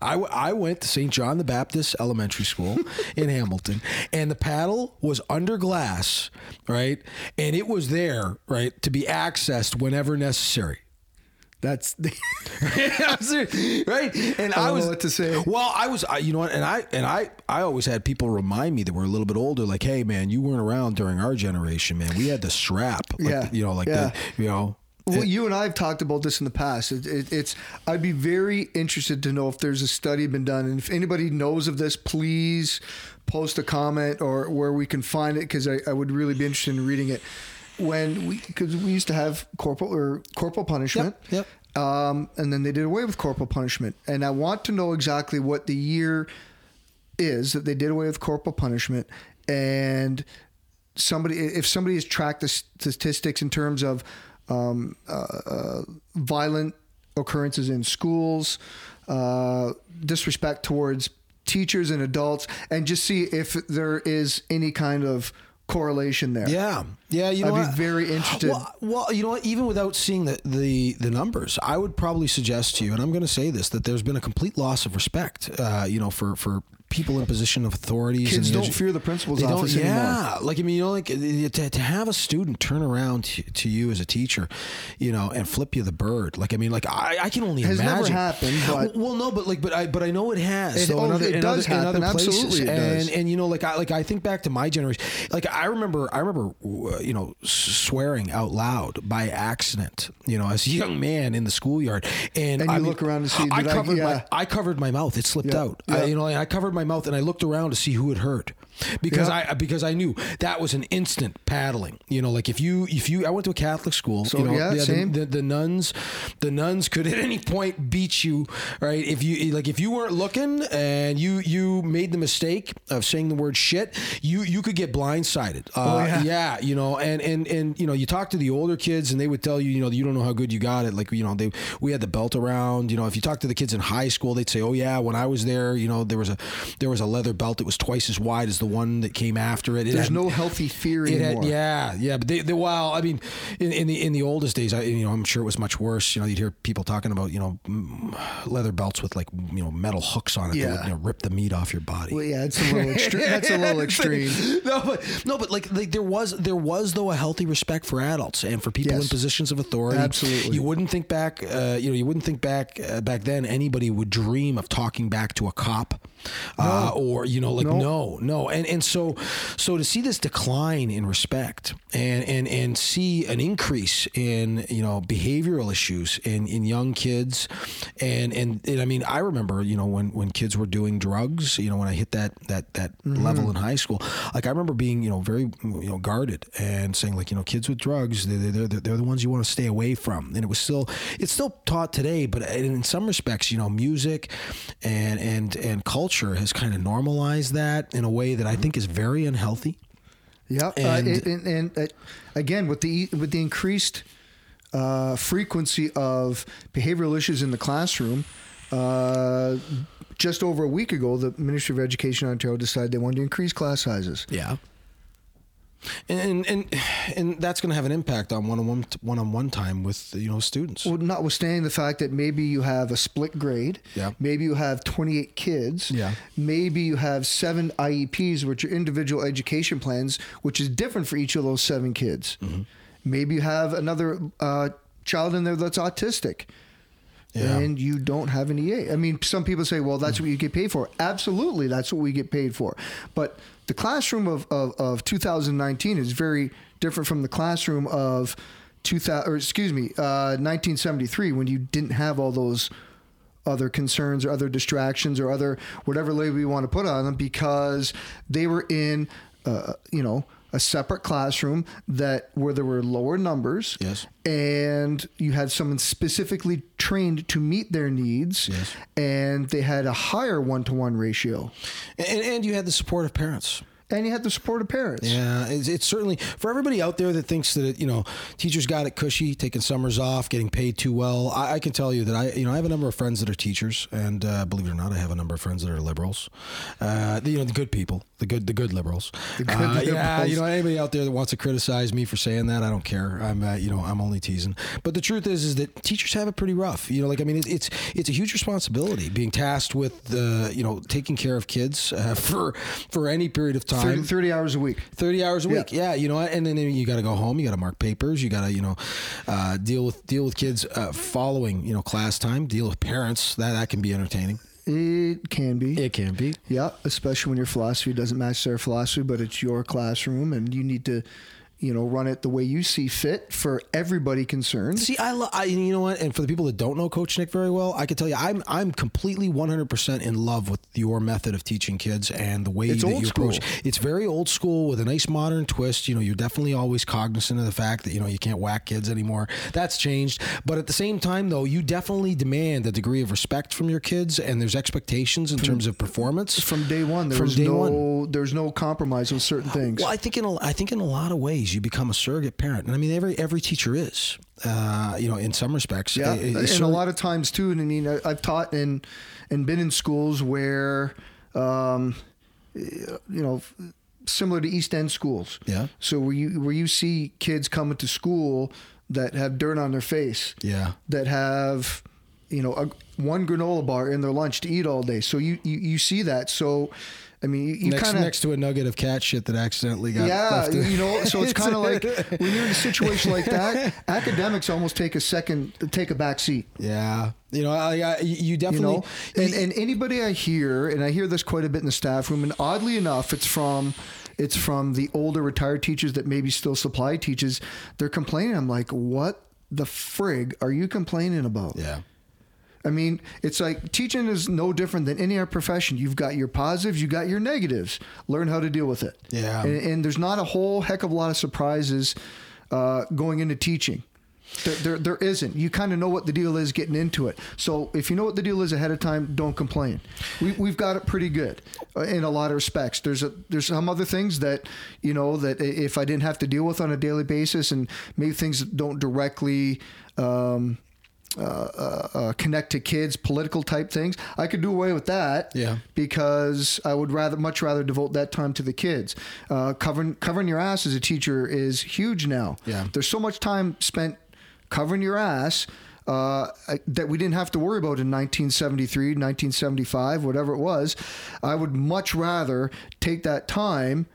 A: I, w- I went to St. John the Baptist Elementary School in Hamilton, and the paddle was under glass, right? And it was there, right, to be accessed whenever necessary.
B: That's the,
A: right? And I,
B: don't
A: was
B: know what to say.
A: Well, I was, I, you know what? And I and I I always had people remind me that were a little bit older, like, "Hey, man, you weren't around during our generation, man. We had the strap, like,
B: Yeah.
A: you know, like
B: Yeah.
A: the, you know."
B: Well, you and I have talked about this in the past. It, it, it's I'd be very interested to know if there's a study been done, and if anybody knows of this, please post a comment or where we can find it because I, I would really be interested in reading it. When we because we used to have corporal or corporal punishment.
A: Yep,
B: Um, and then they did away with corporal punishment. And I want to know exactly what the year is that they did away with corporal punishment. And somebody, if somebody has tracked the statistics in terms of um, uh, uh, violent occurrences in schools, uh, disrespect towards teachers and adults, and just see if there is any kind of correlation there.
A: Yeah, yeah. You know,
B: I'd be
A: what?
B: very interested.
A: Well, well, you know what? Even without seeing the, the the numbers, I would probably suggest to you, and I'm going to say this, that there's been a complete loss of respect. Uh, you know, for for people in position of authorities.
B: Kids
A: and
B: don't fear the principal's office anymore.
A: Yeah, like I mean, you know, like uh, to, to have a student turn around to, to you as a teacher, you know, and flip you the bird. Like I mean, like I, I can only
B: Has never happened, but-
A: well, no, but like, but I, but I know it has.
B: It-
A: in
B: oh,
A: other-
B: it does
A: other- in
B: happen.
A: other places.
B: Absolutely it
A: and
B: does.
A: and you know, like I like I think back to my generation. Like I remember, I remember, uh, you know, swearing out loud by accident. You know, as a young man in the schoolyard, and,
B: And
A: I
B: you
A: mean,
B: look around to see,
A: I
B: did I-
A: covered my. I covered my mouth. It slipped
B: Yeah,
A: out. I, you know, I covered my mouth and I looked around to see who had heard. Because
B: Yeah.
A: I because I knew that was an instant paddling. You know, like if you if you I went to a Catholic school.
B: So,
A: you know,
B: yeah,
A: the,
B: same.
A: The, the nuns, the nuns could at any point beat you, right? If you like if you weren't looking and you you made the mistake of saying the word shit, you you could get blindsided. Uh,
B: Oh, yeah.
A: yeah, you know, and and and you know, you talk to the older kids and they would tell you, you know, you don't know how good you got it. Like you know, they we had the belt around. You know, if you talk to the kids in high school, they'd say, oh yeah, when I was there, you know, there was a there was a leather belt that was twice as wide as the one that came after it. it
B: There's
A: had-
B: no healthy fear anymore.
A: had, yeah, yeah, but they, they, well, I mean, in, in the in the oldest days, I, you know, I'm sure it was much worse. You know, you'd hear people talking about, you know, mm, leather belts with like, you know, metal hooks on it that would you know, rip the meat off your body.
B: Well, yeah, it's a little extreme. That's a little extreme.
A: no, but no, but like, like there was there was though a healthy respect for adults and for people in positions of authority.
B: Absolutely.
A: you wouldn't think back. Uh, you know, you wouldn't think back uh, back then. Anybody would dream of talking back to a cop, uh, or you know, like
B: No.
A: no, no, and and so so to see this decline in respect and and and see an increase in you know behavioral issues in in young kids, and and, and I mean I remember you know when when kids were doing drugs, you know when I hit that that that level in high school, like I remember being you know very you know guarded and saying like you know kids with drugs they're they're, they're, they're the ones you want to stay away from, and it was still it's still taught today, but in some respects you know music and and and culture has kind of normalized that in a way that I think is very unhealthy.
B: Yeah,
A: And-
B: uh, and, and, and uh, again with the with the increased uh, frequency of behavioral issues in the classroom. Uh, just over a week ago, the Ministry of Education in Ontario decided they wanted to increase class sizes.
A: Yeah. And and and that's going to have an impact on one on one one on one time with you know students.
B: Well, notwithstanding the fact that maybe you have a split grade,
A: Yeah.
B: maybe you have 28 kids,
A: Yeah.
B: maybe you have seven IEPs, which are individual education plans, which is different for each of those seven kids.
A: Mm-hmm.
B: Maybe you have another uh, child in there that's autistic.
A: Yeah.
B: And you don't have an EA. I mean, some people say, well, that's what you get paid for. Absolutely, that's what we get paid for. But the classroom of, of, of 2019 is very different from the classroom of 2000, or excuse me, uh, 1973 when you didn't have all those other concerns or other distractions or other whatever label you want to put on them because they were in, uh, you know, a separate classroom that where there were lower numbers
A: Yes.
B: and you had someone specifically trained to meet their needs
A: Yes.
B: and they had a higher one-to-one ratio
A: And and you had the support of parents.
B: and you had the support of parents
A: Yeah, it's, it's certainly for everybody out there that thinks that you know teachers got it cushy, taking summers off, getting paid too well. I, I can tell you that I you know I have a number of friends that are teachers, and uh, believe it or not, I have a number of friends that are liberals. Uh, you know the good people, the good the good liberals.
B: The good
A: Uh, Yeah, you know anybody out there that wants to criticize me for saying that, I don't care. I'm uh, you know I'm only teasing. But the truth is is that teachers have it pretty rough. You know, like I mean it's it's, it's a huge responsibility being tasked with the you know taking care of kids uh, for for any period of time.
B: 30, 30 hours a week
A: 30 hours a
B: Yeah.
A: week. Yeah, you know, and then you got to go home. You got to mark papers. You got to, you know, uh, deal with deal with kids uh, following, you know, class time. Deal with parents. That that can be entertaining.
B: It can be
A: It can be.
B: Yeah, especially when your philosophy doesn't match their philosophy, but it's your classroom and you need to, you know, run it the way you see fit for everybody concerned.
A: See, I, lo- I, you know what, and for the people that don't know Coach Nick very well, I can tell you, I'm, I'm completely 100% in love with your method of teaching kids and the way
B: It's
A: that you approach.
B: school.
A: It's very old school with a nice modern twist. You know, you're definitely always cognizant of the fact that you know you can't whack kids anymore. That's changed, but at the same time, though, you definitely demand a degree of respect from your kids, and there's expectations in terms of performance
B: From day one, there
A: From
B: was
A: day
B: no
A: one.
B: there's no compromise on certain things.
A: Well, I think in a, I think in a lot of ways you become a surrogate parent, and I mean every every teacher is, uh, you know, in some respects.
B: Yeah,
A: A- a- a
B: and a lot of times too. And I mean, I, I've taught and and been in schools where, um, you know, similar to East End schools.
A: Yeah.
B: So where you where you see kids coming to school that have dirt on their face,
A: Yeah.
B: that have, you know, a, one granola bar in their lunch to eat all day. So you you, you see that. So, I mean, you, you
A: next,
B: kind of
A: next to a nugget of cat shit that accidentally got
B: yeah, you know, so it's kind of like when you're in a situation like that, academics almost take a second, take a back seat.
A: yeah you know I, I, you
B: You
A: definitely
B: know, and, and anybody I hear, and I hear this quite a bit in the staff room, and oddly enough, it's from it's from the older retired teachers that maybe still supply teachers. They're complaining. I'm like, what the frig are you complaining about?
A: yeah
B: I mean, it's like teaching is no different than any other profession. You've got your positives, you've got your negatives. Learn how to deal with it.
A: Yeah.
B: And, and there's not a whole heck of a lot of surprises uh, going into teaching. There, there, there isn't. You kind of know what the deal is getting into it. So if you know what the deal is ahead of time, don't complain. We, we've got it pretty good uh, in a lot of respects. There's a there's some other things that you know that if I didn't have to deal with on a daily basis, and maybe things that don't directly. Um, uh, uh, uh, connect to kids, political type things. I could do away with that.
A: Yeah.
B: Because I would rather, much rather devote that time to the kids. Uh, covering covering your ass as a teacher is huge now.
A: Yeah.
B: There's so much time spent covering your ass. Uh, that we didn't have to worry about in 1973, 1975, whatever it was. I would much rather take that time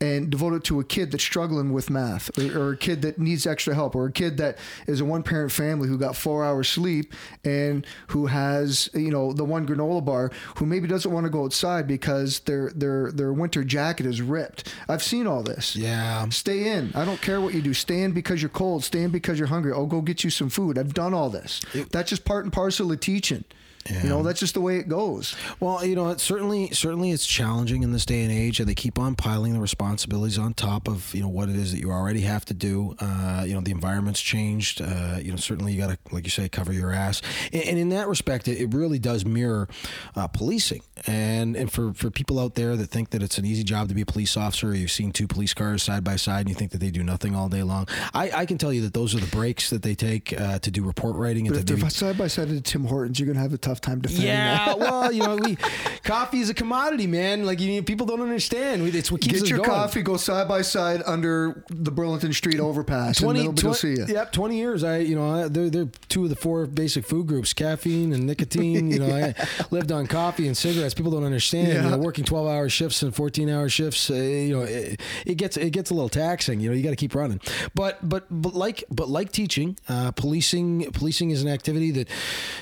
B: and devote it to a kid that's struggling with math or, or, a kid that needs extra help or a kid that is a one parent family who got four hours sleep and who has you know the one granola bar who maybe doesn't want to go outside because their their their winter jacket is ripped. I've seen all this.
A: Yeah.
B: stay in. I don't care what you do. Stay in because you're cold. Stay in because you're hungry. I'll go get you some food. I've done all this. That's just part and parcel of teaching you know that's just the way it goes
A: Well, you know, it certainly certainly it's challenging in this day and age, and they keep on piling the responsibilities on top of you know what it is that you already have to do. Uh, you know, the environment's changed. Uh, you know, certainly you got to, like you say, cover your ass. And, and in that respect, it, it really does mirror uh, policing. And and for for people out there that think that it's an easy job to be a police officer, or you've seen two police cars side by side, and you think that they do nothing all day long. I, I can tell you that those are the breaks that they take uh, to do report writing and
B: but
A: to
B: if
A: do
B: they're side by side to tim hortons you're gonna have a tough time defending
A: yeah,
B: that.
A: well, you know, we coffee is a commodity, man. Like you, people don't understand. We- It's what keeps
B: Get
A: us
B: your
A: going.
B: coffee, go side by side under the Burlington Street overpass,
A: 20,
B: and nobody
A: 20
B: see you.
A: Yep, twenty years. I, you know, I- they're they're two of the four basic food groups: caffeine and nicotine. You know, I lived on coffee and cigarettes. People don't understand. You know, working twelve hour shifts and fourteen hour shifts. Uh, you know, it, it gets it gets a little taxing. You know, you got to keep running. But but but like but like teaching, uh, policing policing is an activity that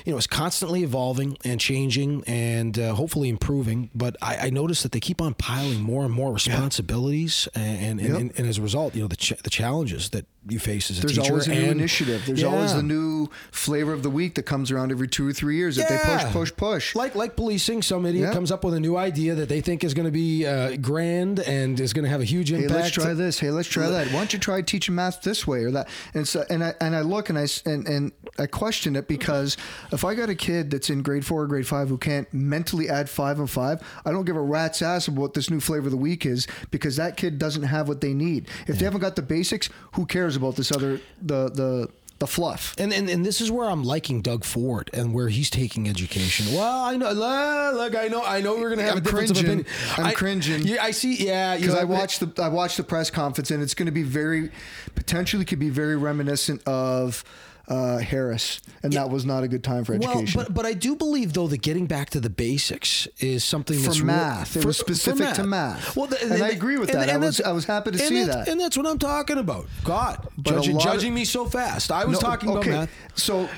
A: you know is constantly evolving and changing and uh, hopefully improving. But I, I notice that they keep on piling more and more responsibilities, and and, and,
B: Yep.
A: and, and as a result, you know, the ch- the challenges that you face as a
B: There's
A: teacher.
B: always a new initiative. There's always the new flavor of the week that comes around every two or three years that they
A: Yeah.
B: push, push, push.
A: Like like policing, some idiot
B: Yeah.
A: comes up with a new idea that they think is going to be uh, grand and is going to have a huge impact.
B: Hey, let's try this. Hey, let's try that. Why don't you try teaching math this way or that? And so, and I and I look and I and, and I question it because if I got a kid that's in grade four or grade five who can't mentally add five and five, I don't give a rat's ass about what this new flavor of the week is because that kid doesn't have what they need. If they haven't got the basics, who cares about this other the the the fluff?
A: And, and and this is where I'm liking Doug Ford and where he's taking education. Well, I know, look, I know, I know we're gonna have
B: I'm
A: a difference of opinion.
B: I'm
A: I,
B: cringing.
A: Yeah, I see. Yeah,
B: because I watched the I watched the press conference and it's going to be very potentially could be very reminiscent of uh, Harris, and that was not a good time for education.
A: Well, but but I do believe though that getting back to the basics is something
B: for
A: that's real-
B: math, it
A: for-
B: was
A: for
B: specific to math.
A: Well, the-
B: and, I agree with
A: and-
B: that.
A: and
B: I was I was happy to see that.
A: and that's what I'm talking about. God,
B: But a
A: judging,
B: of-
A: judging me so fast. I was
B: No,
A: talking
B: okay,
A: about math.
B: So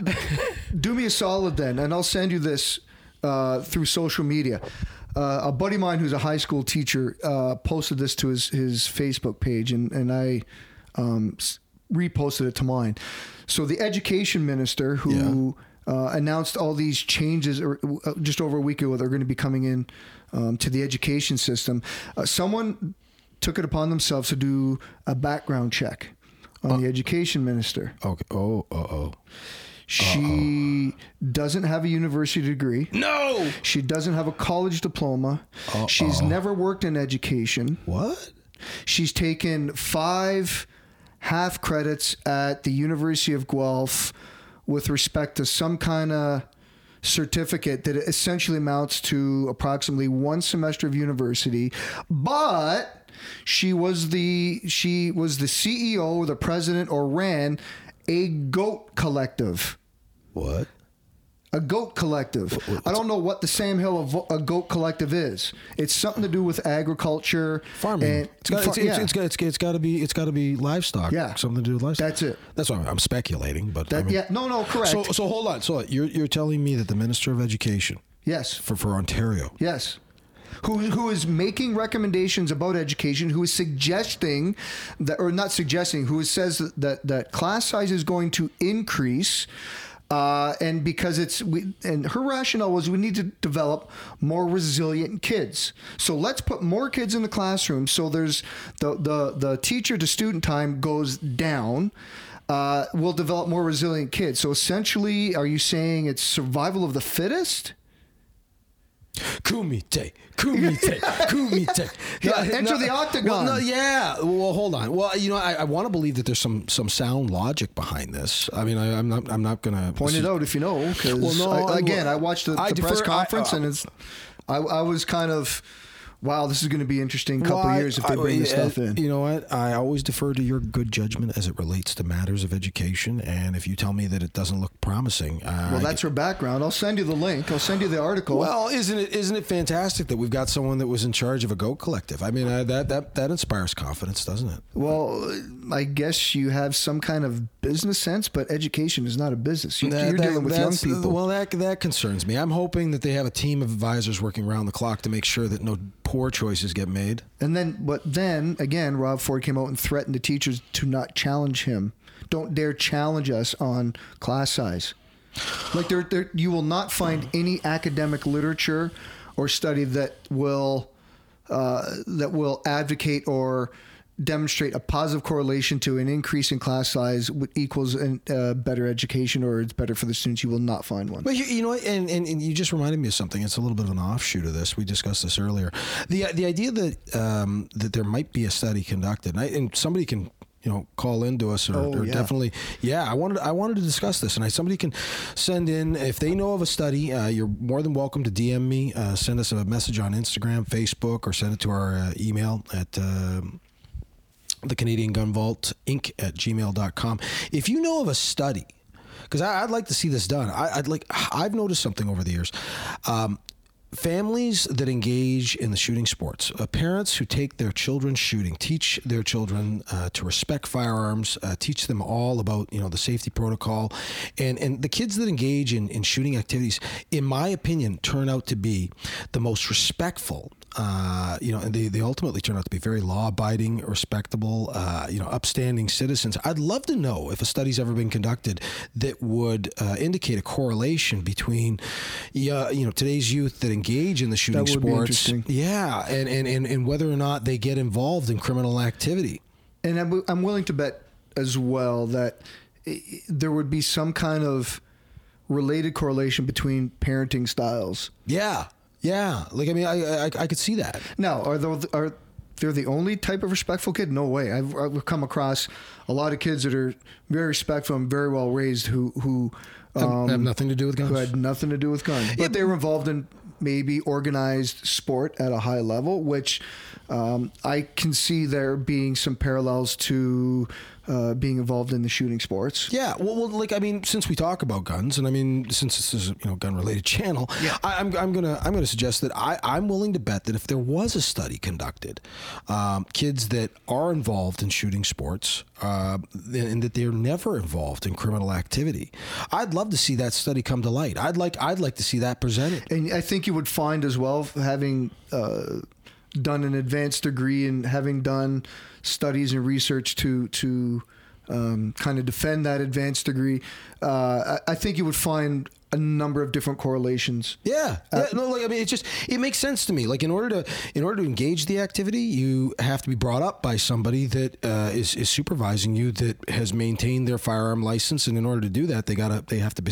B: do me a solid then, and I'll send you this uh, through social media. Uh, a buddy of mine who's a high school teacher uh, posted this to his, his Facebook page, and, and I um, reposted it to mine. So the education minister who uh, announced all these changes or, uh, just over a week ago, they're going to be coming in um, to the education system. Uh, someone took it upon themselves to do a background check on the education minister.
A: Okay. Oh. Uh oh.
B: She doesn't have a university degree.
A: No.
B: She doesn't have a college diploma. Uh. She's never worked in education.
A: What?
B: She's taken five half credits at the University of Guelph with respect to some kind of certificate that essentially amounts to approximately one semester of university. But she was the she was the CEO, or the president, or ran a goat collective
A: What?
B: A goat collective. I don't know what the Sam Hill of a goat collective is. It's something to do with agriculture,
A: Farming.
B: and
A: it's got,
B: fa-
A: it's, it's,
B: yeah.
A: it's got, it's, it's got to be. It's got to be livestock.
B: Yeah.
A: Something to do with livestock.
B: That's it.
A: That's why I'm, I'm speculating, but I mean,
B: yeah, no, no, correct.
A: So so hold on. So you're you're telling me that the minister of education
B: yes,
A: for for Ontario.
B: yes. Who, who is making recommendations about education? Who is suggesting that, or not suggesting? Who says that that, that class size is going to increase, uh, and because it's we, and her rationale was we need to develop more resilient kids. So let's put more kids in the classroom. So there's the the the teacher to student time goes down. Uh, we'll develop more resilient kids. So essentially, are you saying it's survival of the fittest?
A: Kumite, kumite, kumite.
B: Yeah, enter the octagon.
A: Well, no, yeah. Well, hold on. Well, you know, I, I want to believe that there's some some sound logic behind this. I mean, I, I'm not I'm not gonna
B: Point it out if you know. Because
A: Well, no, I-
B: again,
A: well,
B: I watched the,
A: I
B: the press
A: defer- I-
B: conference,
A: uh,
B: and it's. I, I was kind of, wow, this is going to be interesting. Couple
A: Well, I-
B: years if they
A: I-
B: bring this
A: uh,
B: stuff in.
A: You know what? I always defer to your good judgment as it relates to matters of education. And if you tell me that it doesn't look promising, uh,
B: Well,
A: I
B: that's her background. I'll send you the link. I'll send you the article.
A: Well, isn't it isn't it fantastic that we've got someone that was in charge of a goat collective? I mean, uh, that that that inspires confidence, doesn't it?
B: Well, I guess you have some kind of business sense, but education is not a business. You,
A: that-
B: dealing with young people.
A: Well, that that concerns me. I'm hoping that they have a team of advisors working around the clock to make sure that no poor choices get made.
B: And then, but then again, Rob Ford came out and threatened the teachers to not challenge him. Don't dare challenge us on class size. Like there, there, you will not find any academic literature or study that will uh, that will advocate or demonstrate a positive correlation to an increase in class size equals an, uh, better education or it's better for the students. You will not find one.
A: But you, you know, what? and, and and you just reminded me of something. It's a little bit of an offshoot of this. We discussed this earlier. the The idea that um, that there might be a study conducted, and, I, and somebody can you know call into us or,
B: Oh,
A: or
B: yeah.
A: definitely yeah i wanted i wanted to discuss this and I, somebody can send in if they know of a study uh, you're more than welcome to dm me uh, send us a message on instagram facebook or send it to our uh, email at um the Canadian Gun Vault Inc. at gmail.com. If you know of a study, because I'd like to see this done, I, I'd like, I've noticed something over the years. Um, families that engage in the shooting sports, uh, parents who take their children shooting, teach their children uh, to respect firearms, uh, teach them all about you know the safety protocol, and and the kids that engage in, in shooting activities, in my opinion, turn out to be the most respectful uh, you know, and they, they ultimately turn out to be very law abiding, respectable, uh, you know, upstanding citizens. I'd love to know if a study's ever been conducted that would uh, indicate a correlation between, yeah, you know, today's youth that engage in the shooting sports,
B: interesting.
A: yeah, and, and, and, and whether or not they get involved in criminal activity.
B: and I'm, I'm willing to bet as well that there would be some kind of related correlation between parenting styles.
A: Yeah, yeah. Like I mean, I I, I could see that.
B: Now, are those are they're the only type of respectful kid? No way. I've, I've come across a lot of kids that are very respectful and very well raised who who um,
A: have nothing to do with guns.
B: who had nothing to do with guns, but they were involved in maybe organized sport at a high level, which um, I can see there being some parallels to uh, being involved in the shooting sports.
A: Yeah, well, well, like I mean, since we talk about guns, and I mean, since this is a you know gun related channel, I, I'm, I'm gonna I'm gonna suggest that I I'm willing to bet that if there was a study conducted, um, kids that are involved in shooting sports, uh, and that they're never involved in criminal activity, I'd love to see that study come to light. I'd like I'd like to see that presented.
B: And I think you would find as well, having uh, done an advanced degree and having done studies and research to to um, kind of defend that advanced degree, uh, I, I think you would find a number of different correlations.
A: Yeah, yeah. No, like I mean, it just it makes sense to me. Like in order to in order to engage the activity, you have to be brought up by somebody that uh, is is supervising you that has maintained their firearm license, and in order to do that, they gotta they have to be,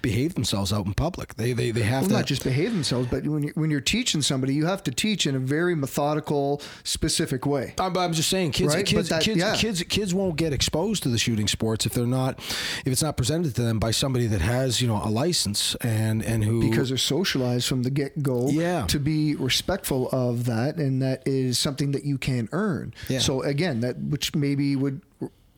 A: behave themselves out in public. They they, they have
B: Well,
A: to
B: not just behave themselves, but when you're, when you're teaching somebody, you have to teach in a very methodical, specific way.
A: I'm, I'm just saying, kids,
B: Right,
A: kids,
B: that-
A: kids,
B: yeah.
A: kids, kids won't get exposed to the shooting sports if they're not, if it's not presented to them by somebody that has, you know, a license and and who
B: because they're socialized from the get go
A: Yeah.
B: to be respectful of that, and that is something that you can earn.
A: Yeah.
B: So again, that which maybe would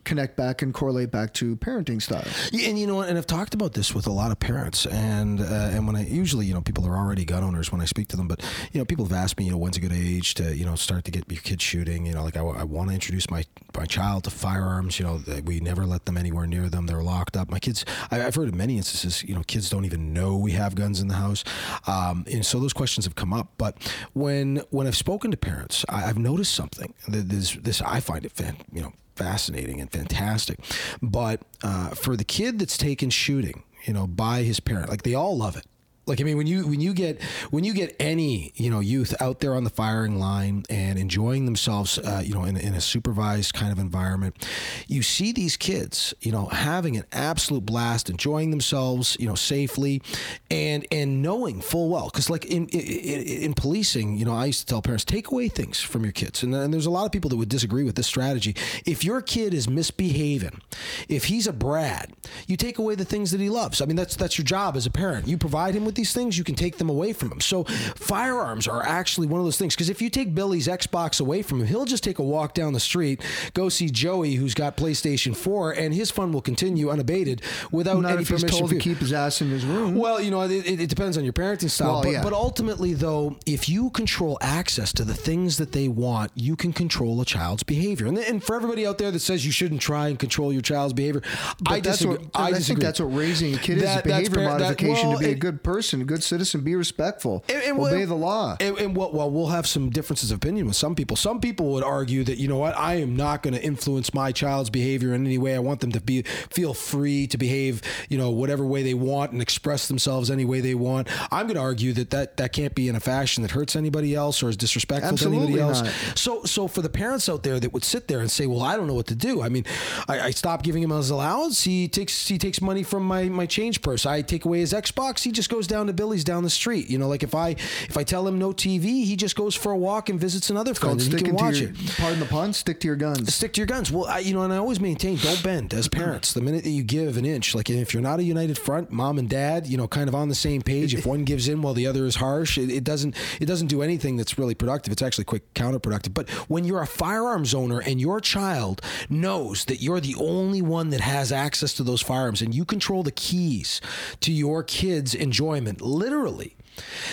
B: connect back and correlate back to parenting style.
A: Yeah, and you know, and I've talked about this with a lot of parents, and uh, and when I usually, you know, people are already gun owners when I speak to them, but you know, people have asked me, you know, when's a good age to, you know, start to get your kids shooting. You know, like I, want to introduce my my child to firearms. You know, we never let them anywhere near them. They're locked up. My kids, I, I've heard of many instances, you know, kids don't even know we have guns in the house, um, and so those questions have come up. But when when I've spoken to parents, I, I've noticed something. That This this I find it, fan, you know fascinating and fantastic. But uh, for the kid that's taken shooting, you know, by his parent, like they all love it. Like I mean, when you when you get when you get any you know youth out there on the firing line and enjoying themselves, uh, you know, in, in a supervised kind of environment, you see these kids, you know, having an absolute blast, enjoying themselves, you know, safely, and and knowing full well, because like in, in in policing, you know, I used to tell parents take away things from your kids, and, and there's a lot of people that would disagree with this strategy. If your kid is misbehaving, if he's a brat, you take away the things that he loves. I mean, that's that's your job as a parent. You provide him with these things, you can take them away from him. So firearms are actually one of those things because if you take Billy's Xbox away from him, he'll just take a walk down the street, go see Joey who's got PlayStation 4, and his fun will continue unabated without
B: Not
A: any
B: if he's
A: permission.
B: told to keep his ass in his room.
A: Well, you know, it, it it depends on your parenting style.
B: Well,
A: but,
B: yeah.
A: but ultimately, though, if you control access to the things that they want, you can control a child's behavior. And, and for everybody out there that says you shouldn't try and control your child's behavior, I disagree.
B: what
A: I,
B: I, think
A: disagree.
B: that's what raising a kid
A: That-
B: is: behavior
A: fair- that-
B: modification
A: well,
B: to be a good person, a good citizen, be respectful,
A: And- and
B: obey
A: well-
B: the law.
A: And, and well, well, we'll have some differences of opinion with some people. Some people would argue that you know what, I am not going to influence my child's behavior in any way. I want them to be feel free to behave, you know, whatever way they want and express themselves any way they want. I'm going to argue that that that can't be in a fashion that hurts anybody else or is disrespectful to anybody else.
B: not.
A: So, so for the parents out there that would sit there and say, "Well, I don't know what to do." I mean, I, I stop giving him his allowance. He takes he takes money from my my change purse. I take away his Xbox. He just goes down to Billy's down the street. You know, like if I if I tell him no TV, he just goes for a walk and visits another friend, and he can watch
B: your,
A: it.
B: pardon the pun, stick to your guns.
A: Stick to your guns. Well, I, you know, and I always maintain don't bend as parents. The minute that you give an inch, like if you're not a united front, mom and dad, you know, kind of on the same page. If one gives in while the other is harsh, it, it doesn't it doesn't do anything that's really productive. It's actually quite counterproductive. But when you're a firearms owner and your child knows that you're the only one that has access to those firearms and you control the keys to your kid's enjoyment, literally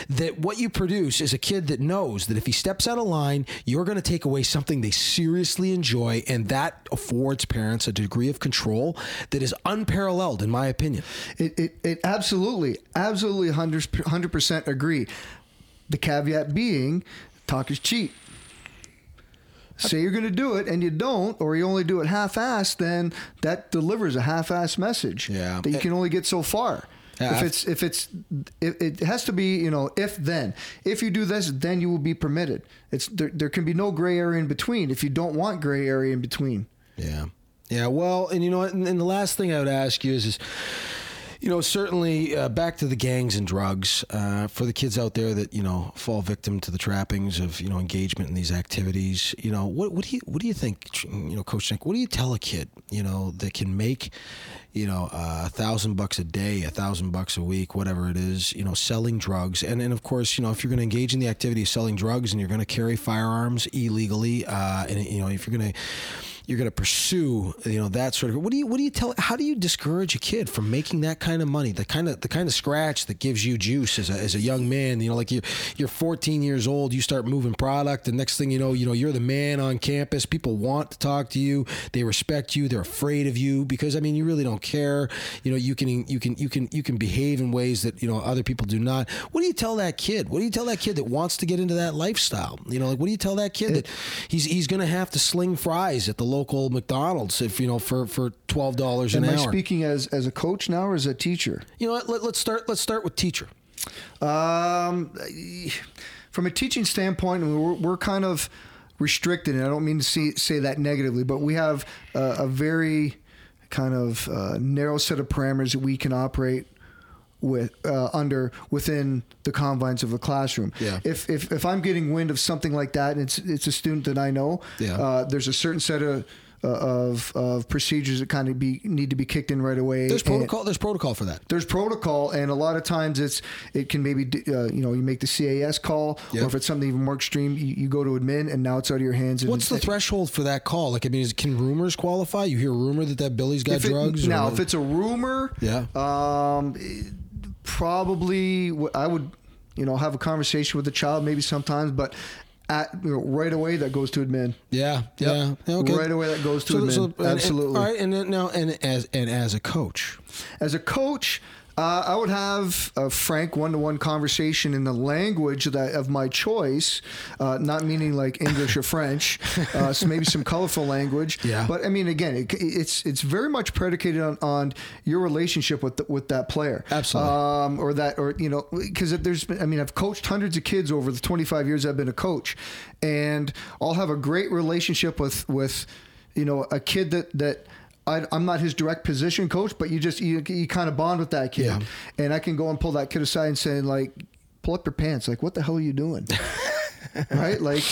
A: that what you produce is a kid that knows that if he steps out of line, you're going to take away something they seriously enjoy, and that affords parents a degree of control that is unparalleled, in my opinion.
B: It, it, it absolutely, absolutely 100 percent agree. The caveat being, talk is cheap. Say you're going to do it and you don't, or you only do it half-assed, then that delivers a half-assed message.
A: Yeah.
B: that you can only get so far.
A: Yeah,
B: if it's if it's it, it has to be you know if then if you do this then you will be permitted. It's there, there can be no gray area in between if you don't want gray area in between.
A: Yeah. Yeah. Well, and you know what? And, and the last thing I would ask you is, is you know, certainly uh, back to the gangs and drugs uh, for the kids out there that you know fall victim to the trappings of you know engagement in these activities. You know, what what do you what do you think, you know, Coach Nick? What do you tell a kid, you know, that can make, you know, a thousand bucks a day, a thousand bucks a week, whatever it is, you know, selling drugs, and and of course, you know, if you're going to engage in the activity of selling drugs and you're going to carry firearms illegally, uh, and you know, if you're going to you're going to pursue you know that sort of what do you what do you tell how do you discourage a kid from making that kind of money? The kind of the kind of scratch that gives you juice as a, as a young man you know like you you're 14 years old you start moving product and next thing you know you know you're the man on campus people want to talk to you they respect you they're afraid of you because I mean you really don't care you know you can you can you can you can behave in ways that you know other people do not. What do you tell that kid? What do you tell that kid that wants to get into that lifestyle? You know like what do you tell that kid that he's he's going to have to sling fries at the local McDonald's if you know for for twelve dollars an
B: Am I
A: hour.
B: speaking as as a coach now or as a teacher?
A: you know what? Let, let's start. Let's start with teacher.
B: Um, from a teaching standpoint, we're, we're kind of restricted, and I don't mean to see, say that negatively, but we have uh, a very kind of uh, narrow set of parameters that we can operate with uh, under within the confines of the classroom.
A: Yeah.
B: If, if if I'm getting wind of something like that, and it's it's a student that I know,
A: Yeah.
B: uh, there's a certain set of uh, of of procedures that kind of be need to be kicked in right away.
A: There's
B: and-
A: protocol. There's protocol for that.
B: there's protocol, and a lot of times it's it can maybe uh, you know you make the CAS call,
A: Yep.
B: or if it's something even more extreme, you, you go to admin, and now it's out of your hands. And
A: What's the threshold for that call? Like, I mean, is, can rumors qualify? You hear a rumor that that Billy's got
B: it-
A: drugs. or
B: now, if it's a rumor,
A: Yeah.
B: um, eh, probably I would you know have a conversation with the child maybe sometimes, but. At, you know, right away, that goes to admin.
A: yeah, yeah, Yeah, okay.
B: Right away, that goes to
A: So-
B: admin.
A: so- and- and-
B: Absolutely.
A: all right, and then now, and as and as a coach,
B: As a coach, Uh, I would have a frank one-to-one conversation in the language that of my choice, uh, not meaning like English or French. Uh, so maybe some colorful language.
A: Yeah.
B: But I mean, again, it, it's it's very much predicated on, on your relationship with the, with that player.
A: Absolutely.
B: Um, or that, or you know, because there's, been, I mean, I've coached hundreds of kids over the 25 years I've been a coach, and I'll have a great relationship with with you know a kid that that. I, I'm not his direct position coach, but you just you, you kind of bond with that kid,
A: Yeah.
B: and I can go and pull that kid aside and say like, pull up your pants, like what the hell are you doing? right? Like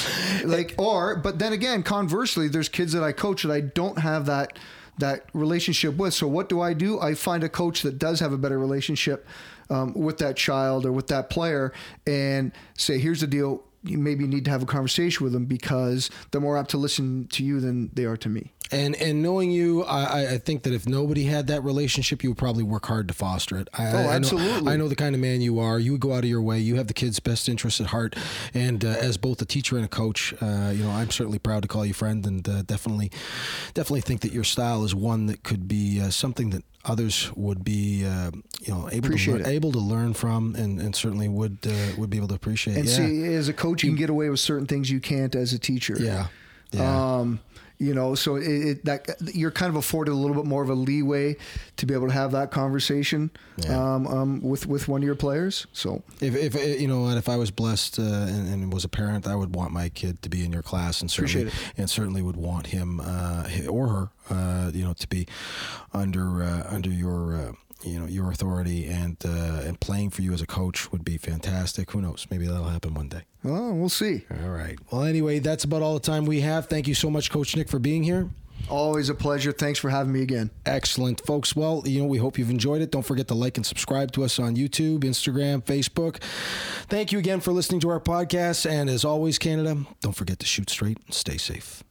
B: like or but then again conversely there's kids that i coach that i don't have that that relationship with. So what do i do? I find a coach that does have a better relationship um, with that child or with that player and say here's the deal you maybe need to have a conversation with them because they're more apt to listen to you than they are to me
A: And and knowing you, I, I- think that if nobody had that relationship, you would probably work hard to foster it. I,
B: Oh,
A: I know-
B: absolutely.
A: I know the kind of man you are. You would go out of your way. You have the kids' best interests at heart. And uh, as both a teacher and a coach, uh, you know, I'm certainly proud to call you friend, and uh, definitely, definitely think that your style is one that could be uh, something that others would be, uh, you know, able to learn, able to learn from, and, and certainly would uh, would be able to appreciate.
B: and
A: yeah.
B: see as a coach you can get away with certain things you can't as a teacher
A: yeah. Yeah.
B: Um, you know, so it, it, that you're kind of afforded a little bit more of a leeway to be able to have that conversation
A: Yeah.
B: um, um, with with one of your players. So
A: If, if uh, you know, and if I was blessed uh, and, and was a parent, I would want my kid to be in your class, and certainly, and certainly would want him uh, or her, uh, you know, to be under uh, under your. You know your authority and uh, and playing for you as a coach would be fantastic. Who knows? Maybe that'll happen one day.
B: well, we'll see.
A: All right. Well, anyway, that's about all the time we have. Thank you so much, Coach Nick, for being here.
B: Always a pleasure. Thanks for having me again.
A: Excellent, folks. Well, you know, we hope you've enjoyed it. Don't forget to like and subscribe to us on YouTube, Instagram, Facebook. Thank you again for listening to our podcast. And as always, Canada, don't forget to shoot straight and stay safe.